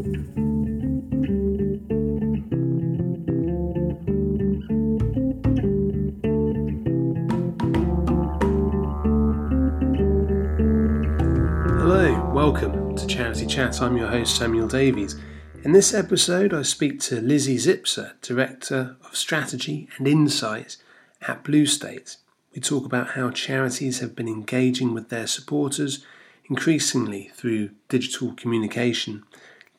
Hello, welcome to Charity Chat. I'm your host Samuel Davies. In this episode, I speak to Lizzie Zipser, Director of Strategy and Insights at Blue State. We talk about how charities have been engaging with their supporters increasingly through digital communication,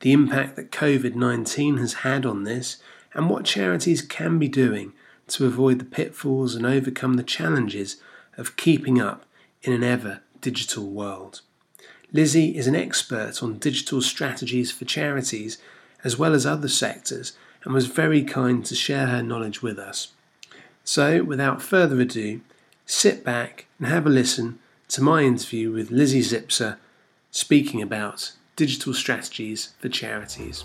the impact that COVID 19 has had on this, and what charities can be doing to avoid the pitfalls and overcome the challenges of keeping up in an ever digital world. Lizzie is an expert on digital strategies for charities as well as other sectors and was very kind to share her knowledge with us. So, without further ado, sit back and have a listen to my interview with Lizzie Zipser speaking about digital strategies for charities.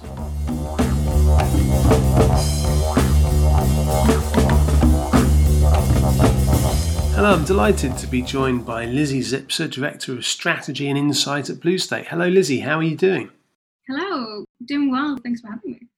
Hello, I'm delighted to be joined by Lizzie Zipser, Director of Strategy and Insight at Blue State. Hello, Lizzie, how are you doing? Hello, doing well. Thanks for having me.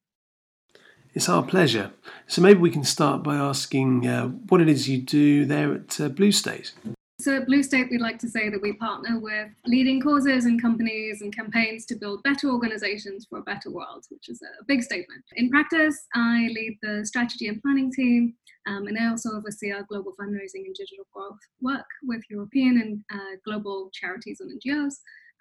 It's our pleasure. So maybe we can start by asking uh, what it is you do there at uh, Blue State. So at Blue State, we'd like to say that we partner with leading causes and companies and campaigns to build better organizations for a better world, which is a big statement. In practice, I lead the strategy and planning team, um, and I also oversee our global fundraising and digital growth work with European and uh, global charities and NGOs.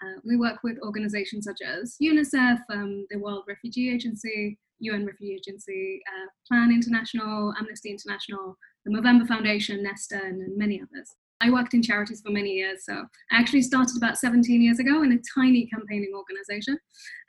Uh, we work with organizations such as UNICEF, um, the World Refugee Agency, UN Refugee Agency, uh, Plan International, Amnesty International, the Movember Foundation, Nesta, and, and many others. I worked in charities for many years, so I actually started about 17 years ago in a tiny campaigning organization,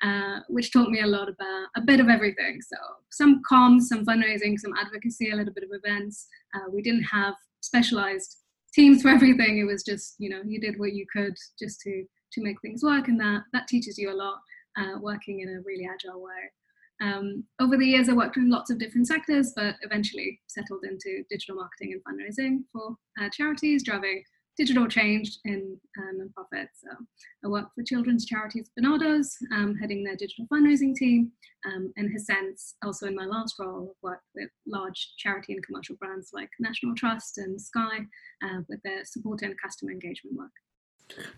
uh, which taught me a lot about a bit of everything. So some comms, some fundraising, some advocacy, a little bit of events. Uh, we didn't have specialized teams for everything. It was just you know you did what you could just to to make things work, and that that teaches you a lot uh, working in a really agile way. Um, over the years, I worked in lots of different sectors, but eventually settled into digital marketing and fundraising for uh, charities, driving digital change in uh, nonprofits. So I work for children's charities Barnardo's, um, heading their digital fundraising team, um, and has since also in my last role worked with large charity and commercial brands like National Trust and Sky uh, with their support and customer engagement work.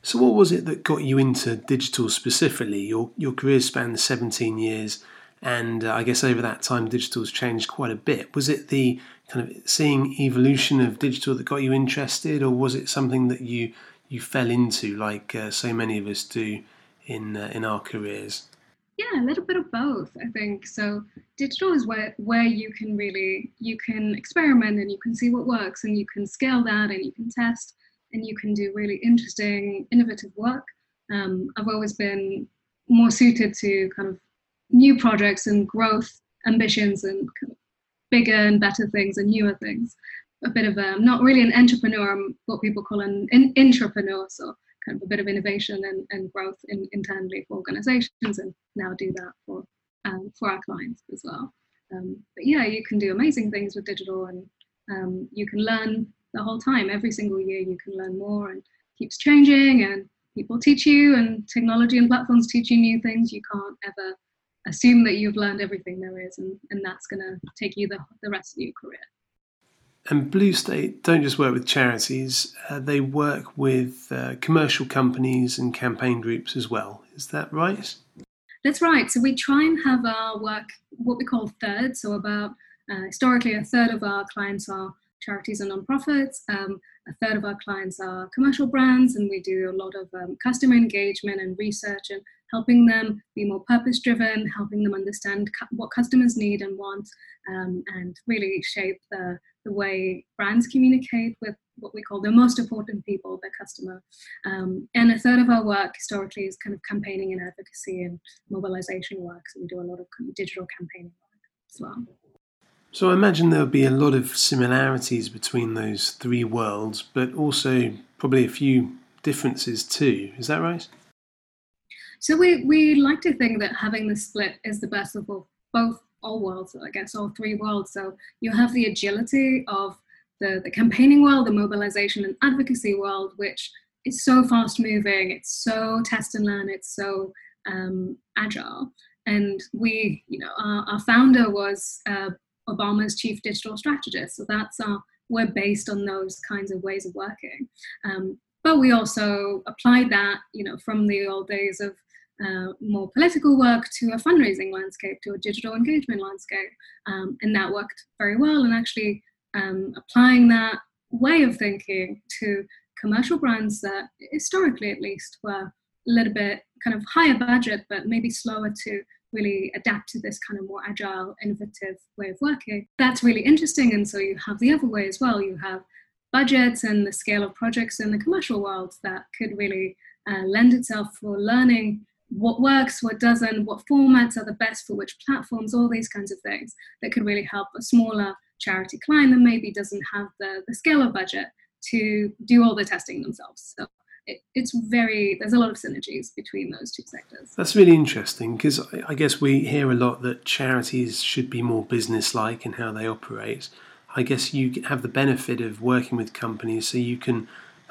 So, what was it that got you into digital specifically? Your your career spanned 17 years and uh, I guess over that time, digital has changed quite a bit. Was it the kind of seeing evolution of digital that got you interested, or was it something that you you fell into, like uh, so many of us do in uh, in our careers? Yeah, a little bit of both, I think. So digital is where where you can really you can experiment and you can see what works and you can scale that and you can test and you can do really interesting, innovative work. Um, I've always been more suited to kind of new projects and growth ambitions and bigger and better things and newer things. A bit of a, I'm not really an entrepreneur, I'm what people call an in, intrapreneur, so kind of a bit of innovation and, and growth in, internally for organizations and now do that for, um, for our clients as well. Um, but yeah, you can do amazing things with digital and um, you can learn the whole time. Every single year you can learn more and keeps changing and people teach you and technology and platforms teach you new things. You can't ever assume that you've learned everything there is and, and that's going to take you the, the rest of your career. And Blue State don't just work with charities, uh, they work with uh, commercial companies and campaign groups as well. Is that right? That's right. So we try and have our work what we call third. So, about uh, historically, a third of our clients are charities and nonprofits. Um, a third of our clients are commercial brands, and we do a lot of um, customer engagement and research and helping them be more purpose driven, helping them understand cu- what customers need and want, um, and really shape the, the way brands communicate with what we call the most important people, their customer. Um, and a third of our work historically is kind of campaigning and advocacy and mobilization work. So we do a lot of digital campaigning work as well. So I imagine there'll be a lot of similarities between those three worlds, but also probably a few differences too. Is that right? So we, we like to think that having the split is the best of both all worlds, I guess, all three worlds. So you have the agility of the, the campaigning world, the mobilization and advocacy world, which is so fast moving, it's so test and learn, it's so um, agile. And we, you know, our, our founder was uh, Obama's chief digital strategist. So that's our, we're based on those kinds of ways of working. Um, but we also applied that, you know, from the old days of uh, more political work to a fundraising landscape, to a digital engagement landscape. Um, and that worked very well. And actually um, applying that way of thinking to commercial brands that historically at least were a little bit kind of higher budget, but maybe slower to really adapt to this kind of more agile, innovative way of working. That's really interesting. And so you have the other way as well. You have budgets and the scale of projects in the commercial world that could really uh, lend itself for learning what works, what doesn't, what formats are the best for which platforms, all these kinds of things that could really help a smaller charity client that maybe doesn't have the, the scale of budget to do all the testing themselves. So it, it's very, there's a lot of synergies between those two sectors. That's really interesting because I guess we hear a lot that charities should be more business like in how they operate. I guess you have the benefit of working with companies so you can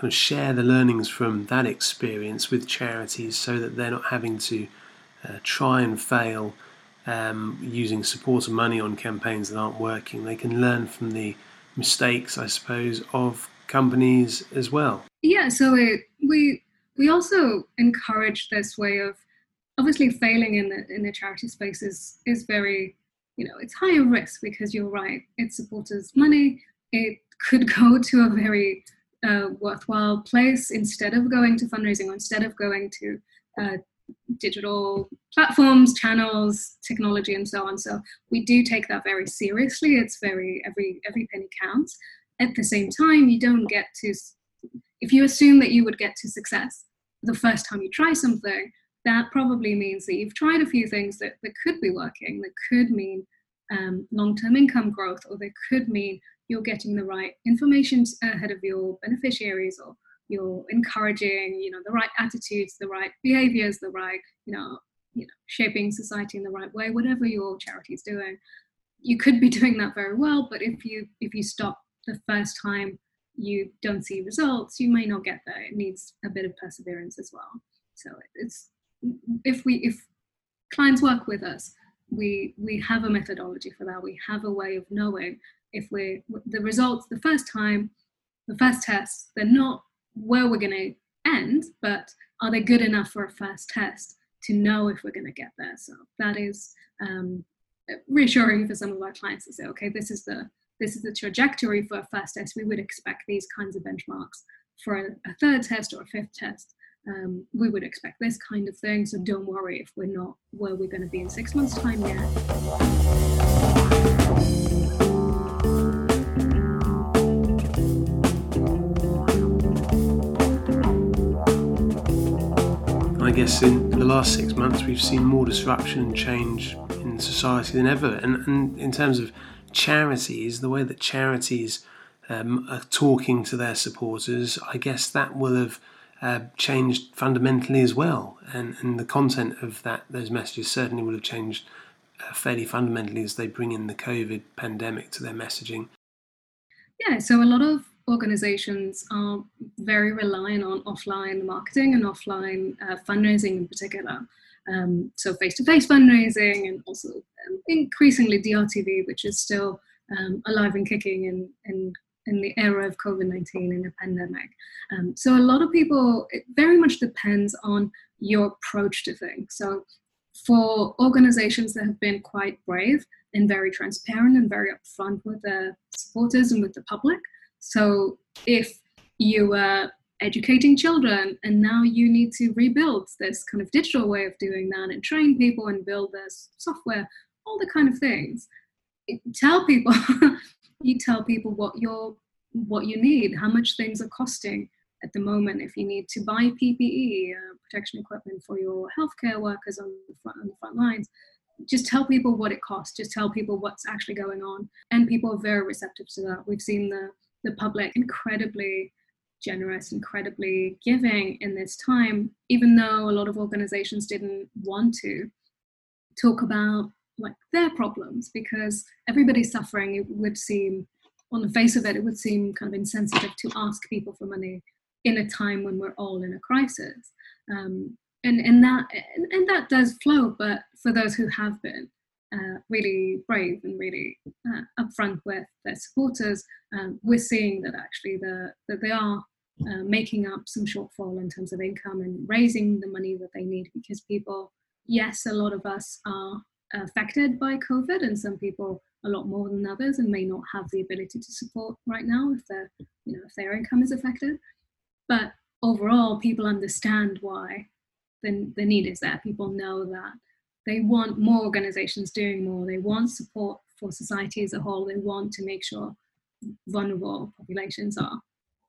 of share the learnings from that experience with charities so that they're not having to uh, try and fail um, using supporter money on campaigns that aren't working. They can learn from the mistakes, I suppose, of companies as well. Yeah, so it, we we also encourage this way of obviously failing in the in the charity space is is very you know it's higher risk because you're right it supporters money it could go to a very uh, worthwhile place instead of going to fundraising or instead of going to uh, digital platforms, channels, technology, and so on. So we do take that very seriously. It's very every every penny counts. At the same time, you don't get to if you assume that you would get to success the first time you try something. That probably means that you've tried a few things that, that could be working, that could mean um, long term income growth, or they could mean you're getting the right information ahead of your beneficiaries or you're encouraging you know the right attitudes the right behaviors the right you know you know shaping society in the right way whatever your charity is doing. You could be doing that very well but if you if you stop the first time you don't see results you may not get there. It needs a bit of perseverance as well. So it's if we if clients work with us we we have a methodology for that. We have a way of knowing if we the results the first time the first test they're not where we're going to end but are they good enough for a first test to know if we're going to get there so that is um, reassuring for some of our clients to say okay this is the this is the trajectory for a first test we would expect these kinds of benchmarks for a, a third test or a fifth test um, we would expect this kind of thing. So don't worry if we're not where we're going to be in six months' time yet. Guess in the last six months we've seen more disruption and change in society than ever. And, and in terms of charities, the way that charities um, are talking to their supporters, I guess that will have uh, changed fundamentally as well, and, and the content of that those messages certainly will have changed uh, fairly fundamentally as they bring in the COVID pandemic to their messaging. Yeah, so a lot of organizations are very reliant on offline marketing and offline uh, fundraising in particular. Um, so face-to-face fundraising and also um, increasingly DRTV, which is still um, alive and kicking in, in in the era of COVID 19 in the pandemic. Um, so, a lot of people, it very much depends on your approach to things. So, for organizations that have been quite brave and very transparent and very upfront with their supporters and with the public. So, if you are educating children and now you need to rebuild this kind of digital way of doing that and train people and build this software, all the kind of things, tell people you tell people what you're what you need, how much things are costing at the moment. If you need to buy PPE, uh, protection equipment for your healthcare workers on the, front, on the front lines, just tell people what it costs. Just tell people what's actually going on, and people are very receptive to that. We've seen the the public incredibly generous, incredibly giving in this time, even though a lot of organizations didn't want to talk about like their problems because everybody's suffering. It would seem, on the face of it, it would seem kind of insensitive to ask people for money in a time when we're all in a crisis. Um, and and that and, and that does flow. But for those who have been uh, really brave and really uh, upfront with their supporters, um, we're seeing that actually the, that they are uh, making up some shortfall in terms of income and raising the money that they need because people, yes, a lot of us are affected by COVID, and some people a lot more than others and may not have the ability to support right now if their you know if their income is affected. But overall, people understand why the, the need is there. People know that they want more organizations doing more. They want support for society as a whole. They want to make sure vulnerable populations are,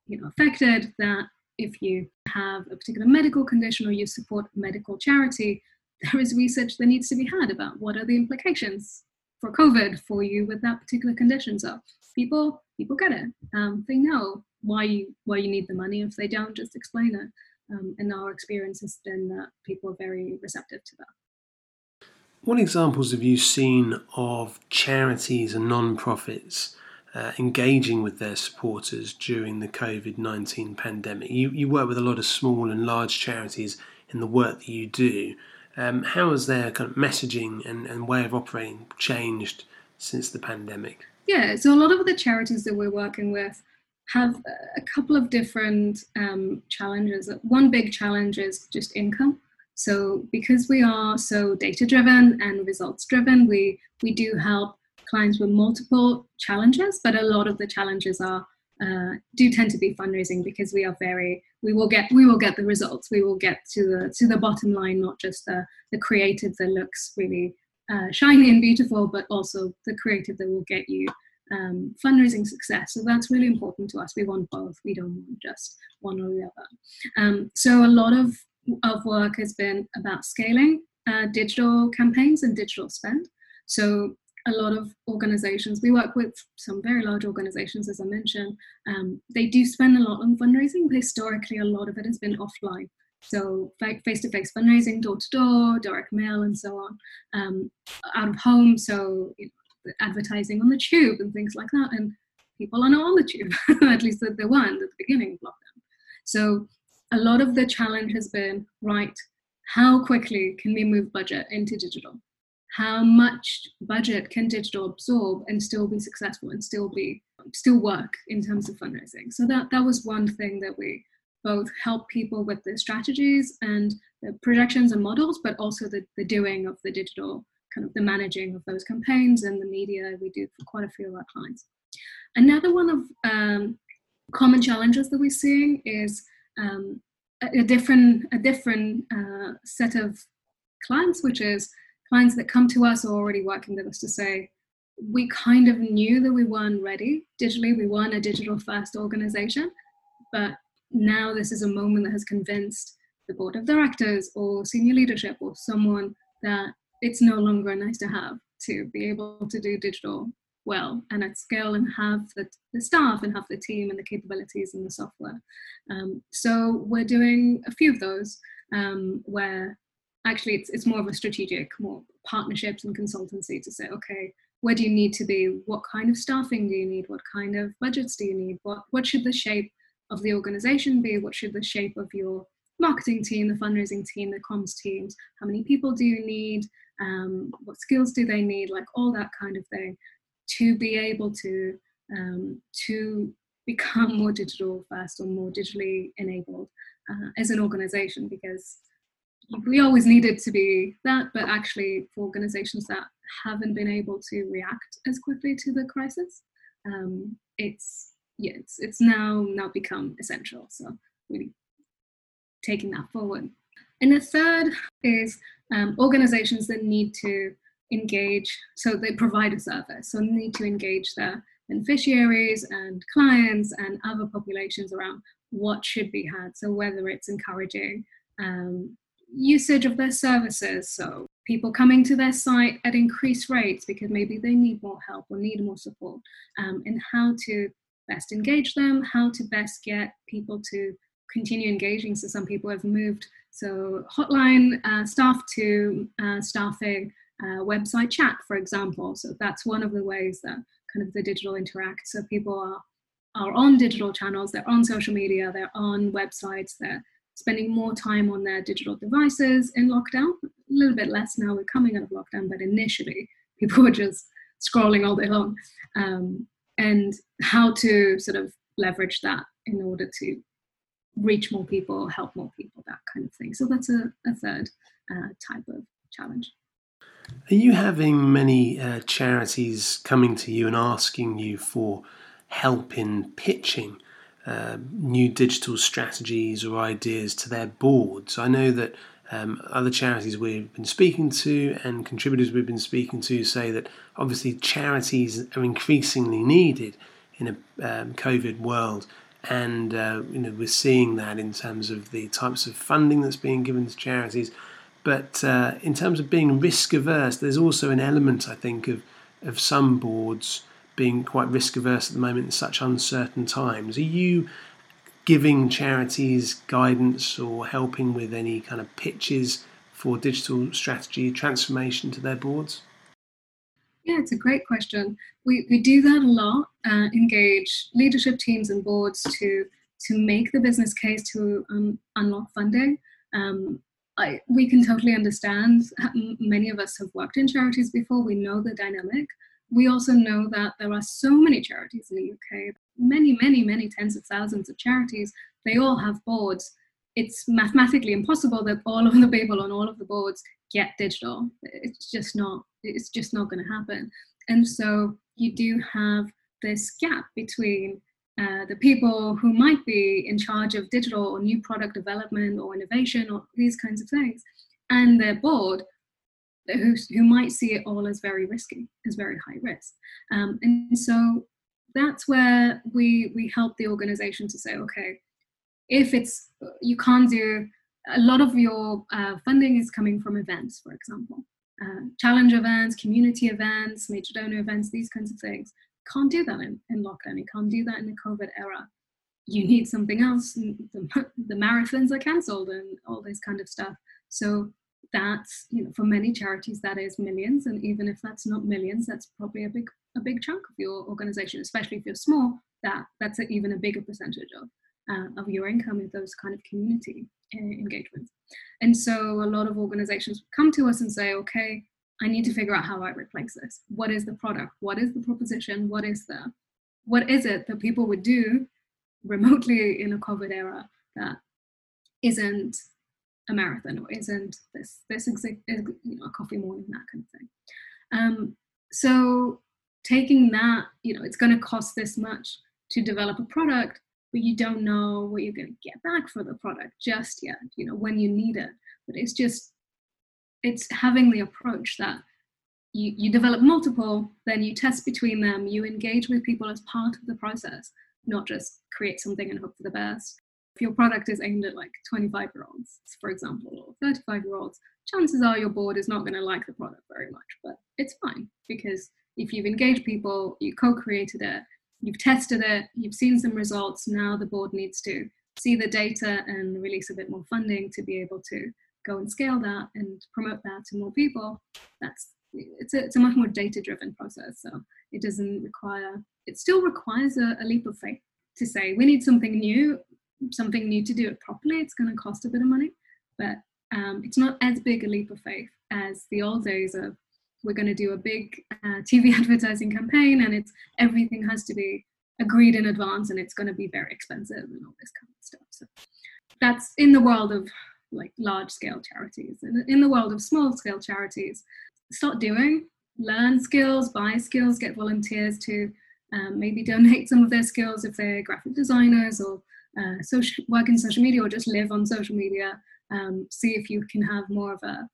you know, affected. That if you have a particular medical condition or you support a medical charity, there is research that needs to be had about what are the implications for COVID for you with that particular condition. So people people get it. Um, they know why you why you need the money. If they don't, just explain it. Um, and our experience has been that people are very receptive to that. What examples have you seen of charities and non-profits uh, engaging with their supporters during the COVID 19 pandemic? You, you work with a lot of small and large charities in the work that you do. Um, how has their kind of messaging and, and way of operating changed since the pandemic? Yeah, so a lot of the charities that we're working with have a couple of different um, challenges. One big challenge is just income. So because we are so data driven and results driven, we, we do help clients with multiple challenges, but a lot of the challenges are uh, do tend to be fundraising because we are very we will get we will get the results. We will get to the to the bottom line not just the the creative that looks really uh, shiny and beautiful but also the creative that will get you um, fundraising success. So that's really important to us. We want both. We don't want just one or the other. Um, so a lot of of work has been about scaling uh, digital campaigns and digital spend. So a lot of organizations, we work with some very large organizations, as I mentioned, um, they do spend a lot on fundraising, but historically a lot of it has been offline. So face-to-face fundraising, door-to-door, direct mail, and so on, um, out of home. So you know, advertising on the tube and things like that. And people are not on the tube, at least they weren't at the beginning of lockdown. So a lot of the challenge has been right, how quickly can we move budget into digital? How much budget can digital absorb and still be successful and still be still work in terms of fundraising? So that that was one thing that we both help people with the strategies and the projections and models, but also the, the doing of the digital kind of the managing of those campaigns and the media we do for quite a few of our clients. Another one of um, common challenges that we're seeing is um, a, different a different uh, set of clients, which is clients that come to us or already working with us to say, we kind of knew that we weren't ready digitally. We weren't a digital first organization, but now this is a moment that has convinced the board of directors or senior leadership or someone that it's no longer nice to have to be able to do digital well and at scale and have the, the staff and have the team and the capabilities and the software. Um, so we're doing a few of those um, where actually it's, it's more of a strategic, more partnerships and consultancy to say, okay, where do you need to be? What kind of staffing do you need? What kind of budgets do you need? What, what should the shape of the organization be? What should the shape of your marketing team, the fundraising team, the comms teams? How many people do you need? Um, what skills do they need? Like all that kind of thing to be able to um, to become more digital first or more digitally enabled uh, as an organization because we always needed to be that but actually for organizations that haven't been able to react as quickly to the crisis um, it's yeah it's, it's now now become essential. So really taking that forward. And the third is um, organizations that need to engage, so they provide a service, so need to engage their beneficiaries and clients and other populations around what should be had. So whether it's encouraging um, usage of their services, so people coming to their site at increased rates because maybe they need more help or need more support, um, and how to best engage them, how to best get people to continue engaging. So some people have moved so hotline uh, staff to uh, staffing uh, website chat, for example. So that's one of the ways that kind of the digital interact. So people are are on digital channels, they're on social media, they're on websites, they're spending more time on their digital devices in lockdown. A little bit less now, we're coming out of lockdown, but initially people were just scrolling all day long. Um, and how to sort of leverage that in order to reach more people, help more people, that kind of thing. So that's a, a third uh, type of challenge. Are you having many uh, charities coming to you and asking you for help in pitching uh, new digital strategies or ideas to their boards? I know that um, other charities we've been speaking to and contributors we've been speaking to say that obviously charities are increasingly needed in a um, COVID world, and uh, you know we're seeing that in terms of the types of funding that's being given to charities. But uh, in terms of being risk averse, there's also an element, I think, of of some boards being quite risk averse at the moment in such uncertain times. Are you giving charities guidance or helping with any kind of pitches for digital strategy transformation to their boards? Yeah, it's a great question. We, we do that a lot, uh, engage leadership teams and boards to, to make the business case to um, unlock funding. Um, I, we can totally understand. Many of us have worked in charities before, we know the dynamic. We also know that there are so many charities in the UK many, many, many tens of thousands of charities, they all have boards. It's mathematically impossible that all of the people on all of the boards get digital. It's just not. It's just not going to happen. And so you do have this gap between uh, the people who might be in charge of digital or new product development or innovation or these kinds of things, and their board, who, who might see it all as very risky, as very high risk. Um, and so that's where we we help the organization to say okay if it's you can't do a lot of your uh, funding is coming from events for example. Uh, challenge events community events major donor events these kinds of things can't do that in, in lockdown. You can't do that in the covid era. You need something else. The, the marathons are cancelled and all this kind of stuff. So that's you know for many charities that is millions. And even if that's not millions that's probably a big a big chunk of your organization especially if you're small that that's a, even a bigger percentage of uh, of your income is those kind of community uh, engagements. And so a lot of organizations come to us and say okay i need to figure out how i replace this. What is the product? What is the proposition? What is the what is it that people would do remotely in a covid era that isn't a marathon or isn't this this exa- you know a coffee morning that kind of thing? Um, so taking that you know it's going to cost this much to develop a product but you don't know what you're going to get back for the product just yet you know when you need it. But it's just it's having the approach that you, you develop multiple then you test between them you engage with people as part of the process not just create something and hope for the best. If your product is aimed at like 25 year olds, for example, or 35 year olds, chances are your board is not going to like the product very much, but it's fine because if you've engaged people, you co created it, you've tested it, you've seen some results, now the board needs to see the data and release a bit more funding to be able to go and scale that and promote that to more people. That's it's a, it's a much more data driven process. So it doesn't require, it still requires a, a leap of faith to say we need something new something new to do it properly, it's going to cost a bit of money, but um, it's not as big a leap of faith as the old days of we're going to do a big uh, TV advertising campaign and it's everything has to be agreed in advance and it's going to be very expensive and all this kind of stuff. So that's in the world of like large scale charities. In the world of small scale charities, start doing, learn skills, buy skills, get volunteers to um, maybe donate some of their skills if they're graphic designers or uh, social work in social media or just live on social media um, see if you can have more of a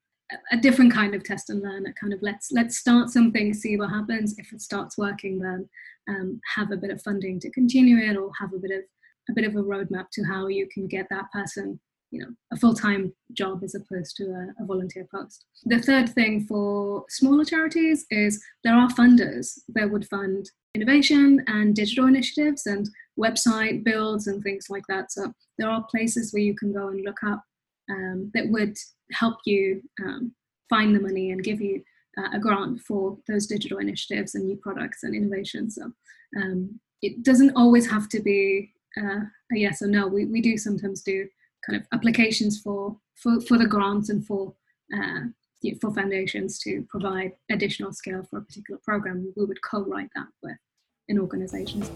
a different kind of test and learn that kind of let's let's start something see what happens if it starts working then um, have a bit of funding to continue it or have a bit of a bit of a roadmap to how you can get that person you know a full-time job as opposed to a, a, volunteer post the third thing for smaller charities is there are funders that would fund innovation and digital initiatives and website builds and things like that. So there are places where you can go and look up um, that would help you um, find the money and give you uh, a grant for those digital initiatives and new products and innovations. So um, it doesn't always have to be uh, a yes or no. We, we do sometimes do kind of applications for for, for the grants and for uh, for foundations to provide additional scale for a particular program, we would co-write that with in organizations.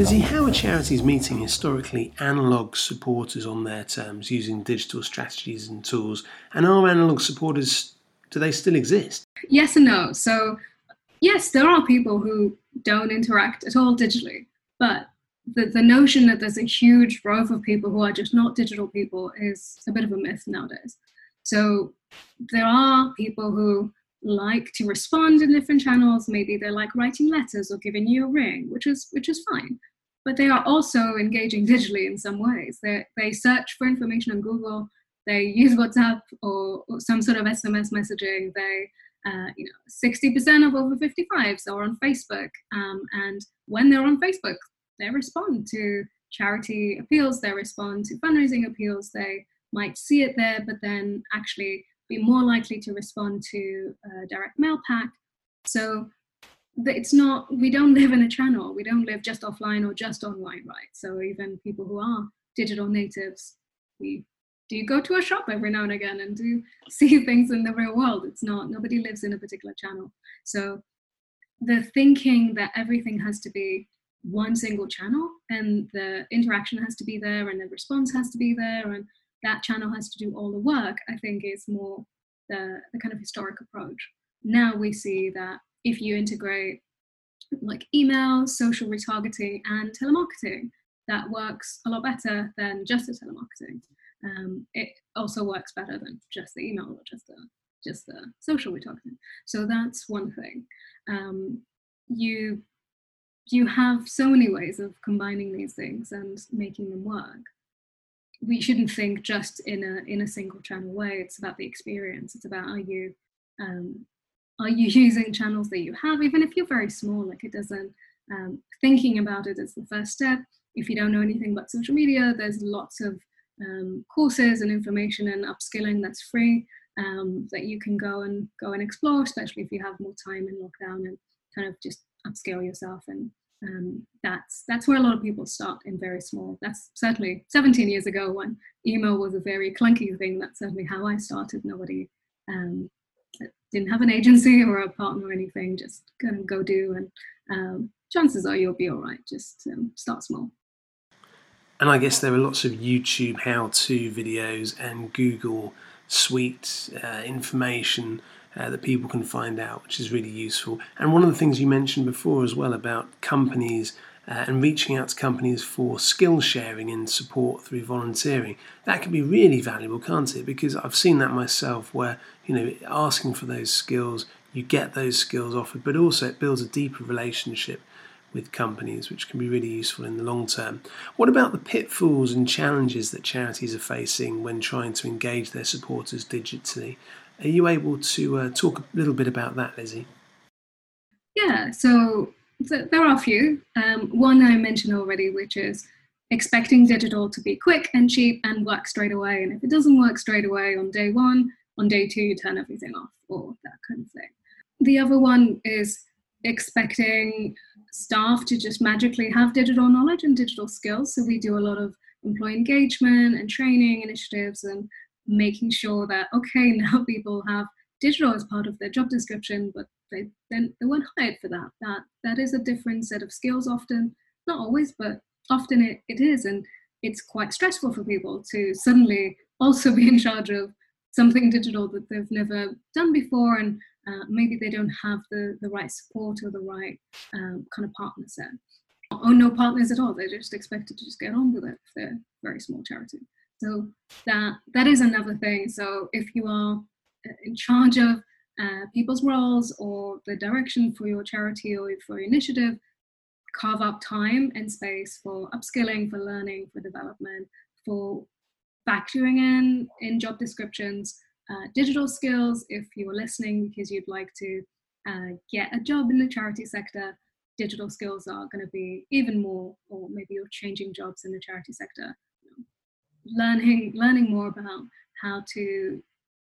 Lizzie, how are charities meeting historically analogue supporters on their terms using digital strategies and tools? And are analogue supporters, do they still exist? Yes and no. So, yes, there are people who don't interact at all digitally, but the, the notion that there's a huge growth of people who are just not digital people is a bit of a myth nowadays. So, there are people who like to respond in different channels maybe they like writing letters or giving you a ring which is which is fine but they are also engaging digitally in some ways. They, they search for information on Google, they use WhatsApp or, or some sort of SMS messaging. They, uh, you know, 60% of over 55s are on Facebook. Um, and when they're on Facebook, they respond to charity appeals, they respond to fundraising appeals. They might see it there, but then actually be more likely to respond to a direct mail pack. So it's not we don't live in a channel. We don't live just offline or just online right? So even people who are digital natives we do go to a shop every now and again and do see things in the real world. It's not nobody lives in a particular channel. So the thinking that everything has to be one single channel and the interaction has to be there and the response has to be there and that channel has to do all the work i think is more the, the kind of historic approach. Now we see that if you integrate like email, social retargeting, and telemarketing, that works a lot better than just the telemarketing. Um, it also works better than just the email or just the just the social retargeting. So that's one thing. Um, you you have so many ways of combining these things and making them work. We shouldn't think just in a in a single channel way. It's about the experience. It's about are you um, are you using channels that you have, even if you're very small, like it doesn't, um, thinking about it is the first step. If you don't know anything about social media, there's lots of um, courses and information and upskilling that's free um, that you can go and go and explore, especially if you have more time in lockdown and kind of just upskill yourself. And um, that's that's where a lot of people start in very small. That's certainly 17 years ago when email was a very clunky thing. That's certainly how I started. Nobody um, didn't have an agency or a partner or anything, just kind of go do, and um, chances are you'll be all right. Just um, start small. And I guess there are lots of YouTube how-to videos and Google Suite uh, information uh, that people can find out, which is really useful. And one of the things you mentioned before as well about companies uh, and reaching out to companies for skill sharing and support through volunteering. That can be really valuable, can't it? Because I've seen that myself where, you know, asking for those skills, you get those skills offered, but also it builds a deeper relationship with companies, which can be really useful in the long term. What about the pitfalls and challenges that charities are facing when trying to engage their supporters digitally? Are you able to uh, talk a little bit about that, Lizzie? Yeah, so so there are a few. Um, one I mentioned already, which is expecting digital to be quick and cheap and work straight away. And if it doesn't work straight away on day one, on day two, you turn everything off or that kind of thing. The other one is expecting staff to just magically have digital knowledge and digital skills. So we do a lot of employee engagement and training initiatives and making sure that, okay, now people have digital as part of their job description, but they then they weren't hired for that. That that is a different set of skills often, not always, but often it, it is. And it's quite stressful for people to suddenly also be in charge of something digital that they've never done before and uh, maybe they don't have the, the right support or the right um, kind of partner set. Or no partners at all. They're just expected to just get on with it. If they're very small charity. So that that is another thing. So if you are in charge of uh, people's roles or the direction for your charity or for your initiative, carve up time and space for upskilling, for learning, for development, for factoring in in job descriptions, uh, digital skills. If you're listening because you'd like to uh, get a job in the charity sector, digital skills are going to be even more, or maybe you're changing jobs in the charity sector. learning, learning more about how to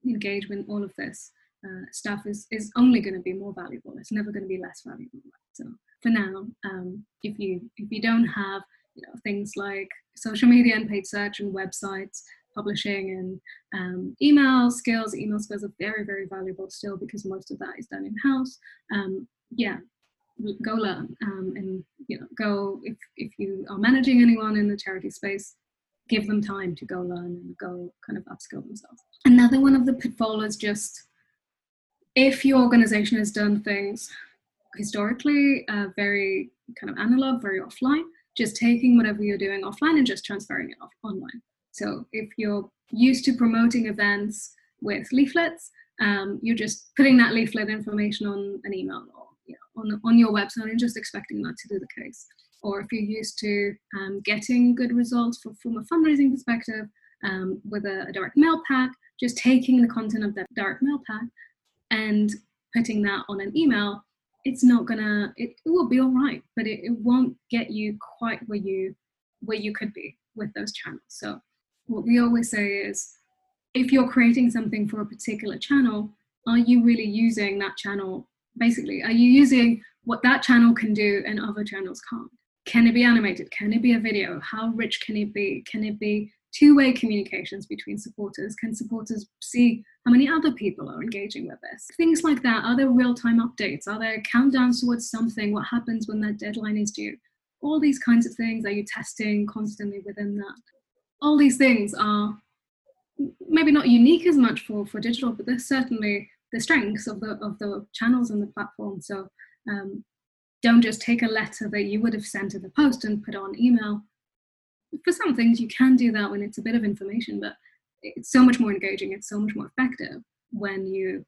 engage with all of this uh, stuff is is only going to be more valuable. It's never going to be less valuable. So for now, um, if you if you don't have you know things like social media and paid search and websites, publishing and um, email skills, email skills are very very valuable still because most of that is done in house. Um, yeah, go learn um, and you know go if if you are managing anyone in the charity space give them time to go learn and go kind of upskill themselves another one of the pitfalls is just if your organization has done things historically uh, very kind of analog very offline just taking whatever you're doing offline and just transferring it off online so if you're used to promoting events with leaflets um, you're just putting that leaflet information on an email or you know, on, on your website and just expecting that to be the case. Or if you're used to um, getting good results for, from a fundraising perspective um, with a, a direct mail pack, just taking the content of that direct mail pack and putting that on an email, it's not gonna, it, it will be all right, but it, it won't get you quite where you where you could be with those channels. So what we always say is if you're creating something for a particular channel, are you really using that channel? Basically are you using what that channel can do and other channels can't? Can it be animated? Can it be a video? How rich can it be? Can it be two-way communications between supporters can supporters see how many other people are engaging with this. Things like that. Are there real-time updates? Are there countdowns towards something? What happens when that deadline is due? All these kinds of things. Are you testing constantly within that? All these things are maybe not unique as much for for digital but they're certainly the strengths of the of the channels and the platform. So um, don't just take a letter that you would have sent in the post and put on email. For some things, you can do that when it's a bit of information, but it's so much more engaging. It's so much more effective when you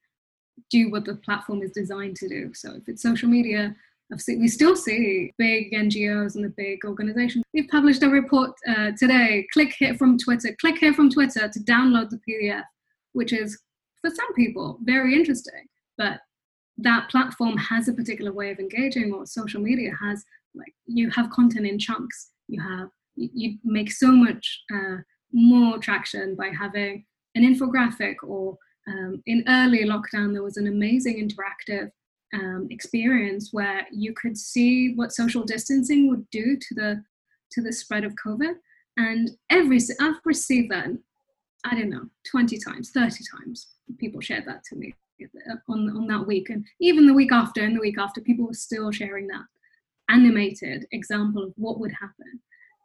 do what the platform is designed to do. So if it's social media, we still see big NGOs and the big organizations. We've published a report uh, today. Click here from Twitter. Click here from Twitter to download the PDF, which is for some people very interesting but that platform has a particular way of engaging or social media has like you have content in chunks you have you, make so much uh, more traction by having an infographic or um, in early lockdown there was an amazing interactive um, experience where you could see what social distancing would do to the to the spread of covid and every i've received that i don't know 20 times 30 times people shared that to me on, on that week. And even the week after and the week after, people were still sharing that animated example of what would happen.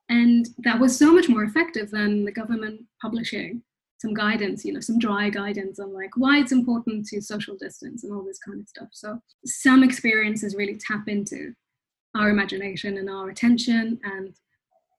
And that was so much more effective than the government publishing some guidance, you know, some dry guidance on like why it's important to social distance and all this kind of stuff. So some experiences really tap into our imagination and our attention and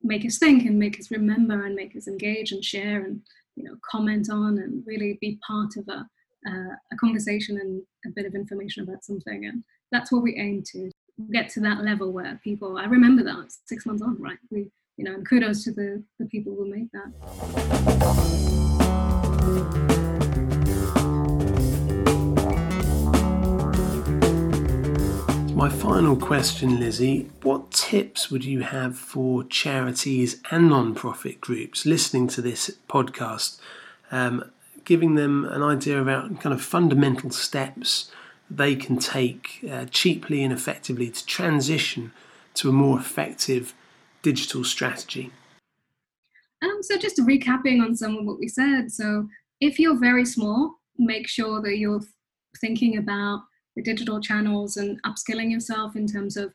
make us think and make us remember and make us engage and share and you know comment on and really be part of a uh, a conversation and a bit of information about something and that's what we aim to get to that level where people i remember that six months on right we you know and kudos to the the people who made that. My final question, Lizzie what tips would you have for charities and non profit groups listening to this podcast, um, giving them an idea about kind of fundamental steps they can take uh, cheaply and effectively to transition to a more effective digital strategy? Um, so, just recapping on some of what we said. So, if you're very small, make sure that you're thinking about the digital channels and upskilling yourself in terms of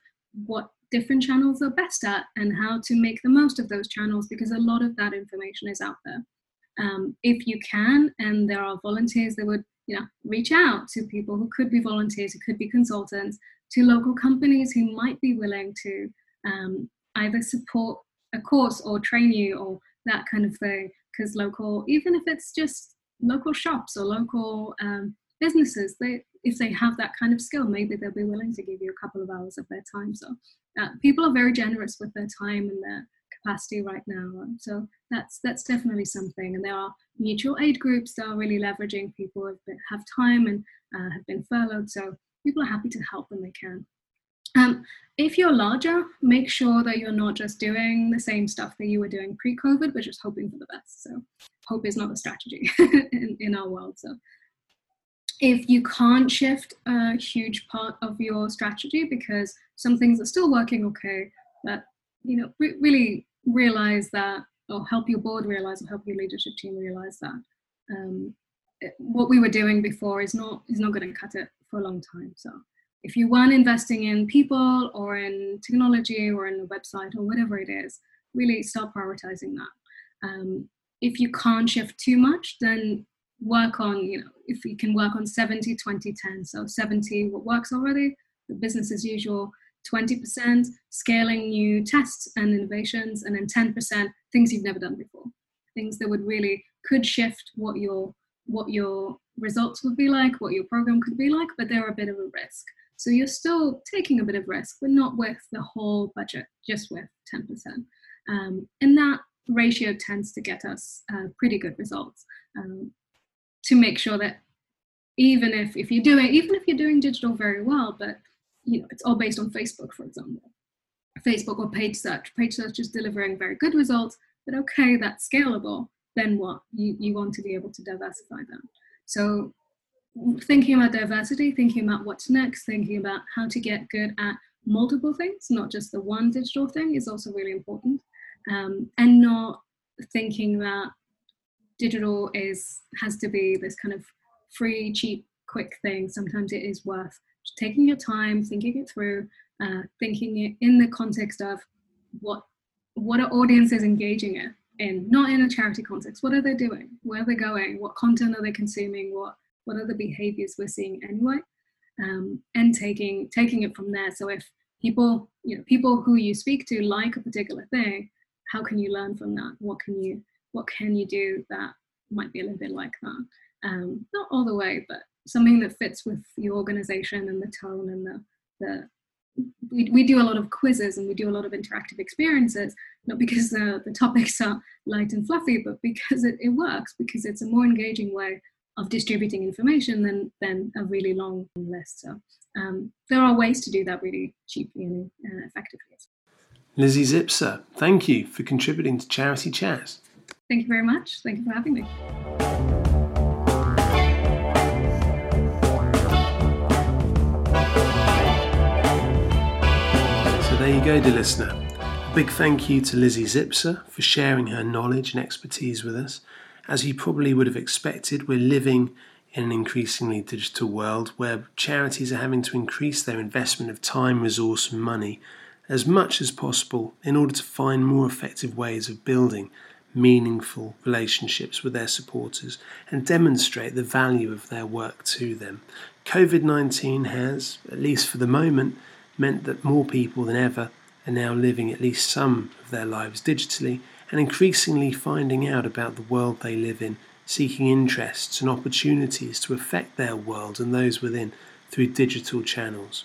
what different channels are best at and how to make the most of those channels because a lot of that information is out there. Um, if you can, and there are volunteers that would, you know, reach out to people who could be volunteers, who could be consultants, to local companies who might be willing to um, either support a course or train you or that kind of thing. Because local, even if it's just local shops or local um, businesses, they if they have that kind of skill, maybe they'll be willing to give you a couple of hours of their time. So uh, people are very generous with their time and their capacity right now. So that's that's definitely something. And there are mutual aid groups that are really leveraging people have, have time and uh, have been furloughed. So people are happy to help when they can. Um, if you're larger, make sure that you're not just doing the same stuff that you were doing pre-COVID, but just hoping for the best. So hope is not a strategy in, in our world. So if you can't shift a huge part of your strategy because some things are still working okay, but you know re- really realize that or help your board realize or help your leadership team realize that um, what we were doing before is not is not going to cut it for a long time. So if you weren't investing in people or in technology or in a website or whatever it is, really start prioritizing that. Um, if you can't shift too much, then work on, you know, if you can work on 70, 20, 10. So 70, what works already, the business as usual, 20% scaling new tests and innovations, and then 10% things you've never done before. Things that would really could shift what your what your results would be like, what your program could be like, but they're a bit of a risk. So you're still taking a bit of risk, but not with the whole budget, just with 10%. Um, and that ratio tends to get us uh, pretty good results um, to make sure that even if, if you're doing even if you're doing digital very well, but you know it's all based on Facebook, for example, Facebook or page search. Page search is delivering very good results, but okay, that's scalable. Then what? You you want to be able to diversify them. So thinking about diversity, thinking about what's next, thinking about how to get good at multiple things, not just the one digital thing, is also really important um, and not thinking that digital is has to be this kind of free, cheap, quick thing. Sometimes it is worth taking your time, thinking it through, uh, thinking it in the context of what what are audiences engaging in, in, not in a charity context. What are they doing? Where are they going? What content are they consuming? What what are the behaviors we're seeing anyway? Um, and taking taking it from there. So if people, you know, people who you speak to like a particular thing, how can you learn from that? What can you what can you do that might be a little bit like that? Um, not all the way, but something that fits with your organization and the tone and the the we, we do a lot of quizzes and we do a lot of interactive experiences, not because the, the topics are light and fluffy, but because it, it works, because it's a more engaging way of distributing information than, than a really long list. So um, there are ways to do that really cheaply and uh, effectively. Lizzie Zipser, thank you for contributing to Charity Chat. Thank you very much. Thank you for having me. So there you go, dear listener. A big thank you to Lizzie Zipser for sharing her knowledge and expertise with us. As you probably would have expected, we're living in an increasingly digital world where charities are having to increase their investment of time, resource, and money as much as possible in order to find more effective ways of building meaningful relationships with their supporters and demonstrate the value of their work to them. COVID 19 has, at least for the moment, meant that more people than ever are now living at least some of their lives digitally and increasingly finding out about the world they live in, seeking interests and opportunities to affect their world and those within through digital channels.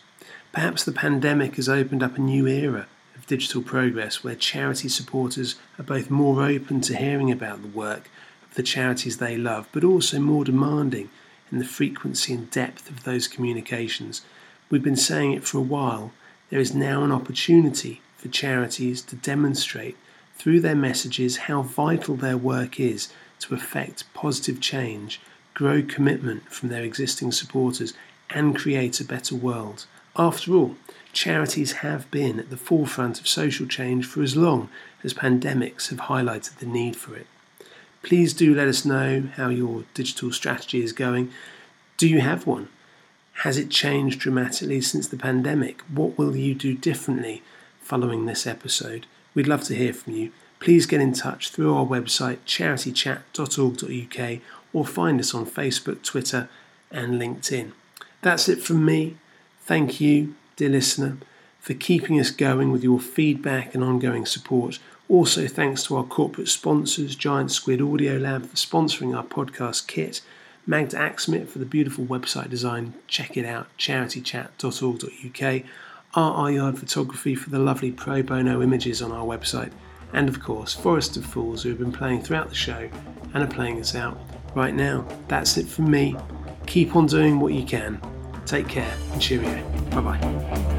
Perhaps the pandemic has opened up a new era of digital progress where charity supporters are both more open to hearing about the work of the charities they love, but also more demanding in the frequency and depth of those communications. We've been saying it for a while. There is now an opportunity for charities to demonstrate through their messages how vital their work is to effect positive change, grow commitment from their existing supporters, and create a better world. After all, charities have been at the forefront of social change for as long as pandemics have highlighted the need for it. Please do let us know how your digital strategy is going. Do you have one? Has it changed dramatically since the pandemic? What will you do differently following this episode? We'd love to hear from you. Please get in touch through our website charitychat.org.uk or find us on Facebook, Twitter, and LinkedIn. That's it from me. Thank you, dear listener, for keeping us going with your feedback and ongoing support. Also, thanks to our corporate sponsors, Giant Squid Audio Lab, for sponsoring our podcast kit, Magda Axmit for the beautiful website design. Check it out, charitychat.org.uk, Yard Photography for the lovely pro bono images on our website, and of course, Forest of Fools, who have been playing throughout the show and are playing us out right now. That's it from me. Keep on doing what you can. Take care and cheerio. Bye bye.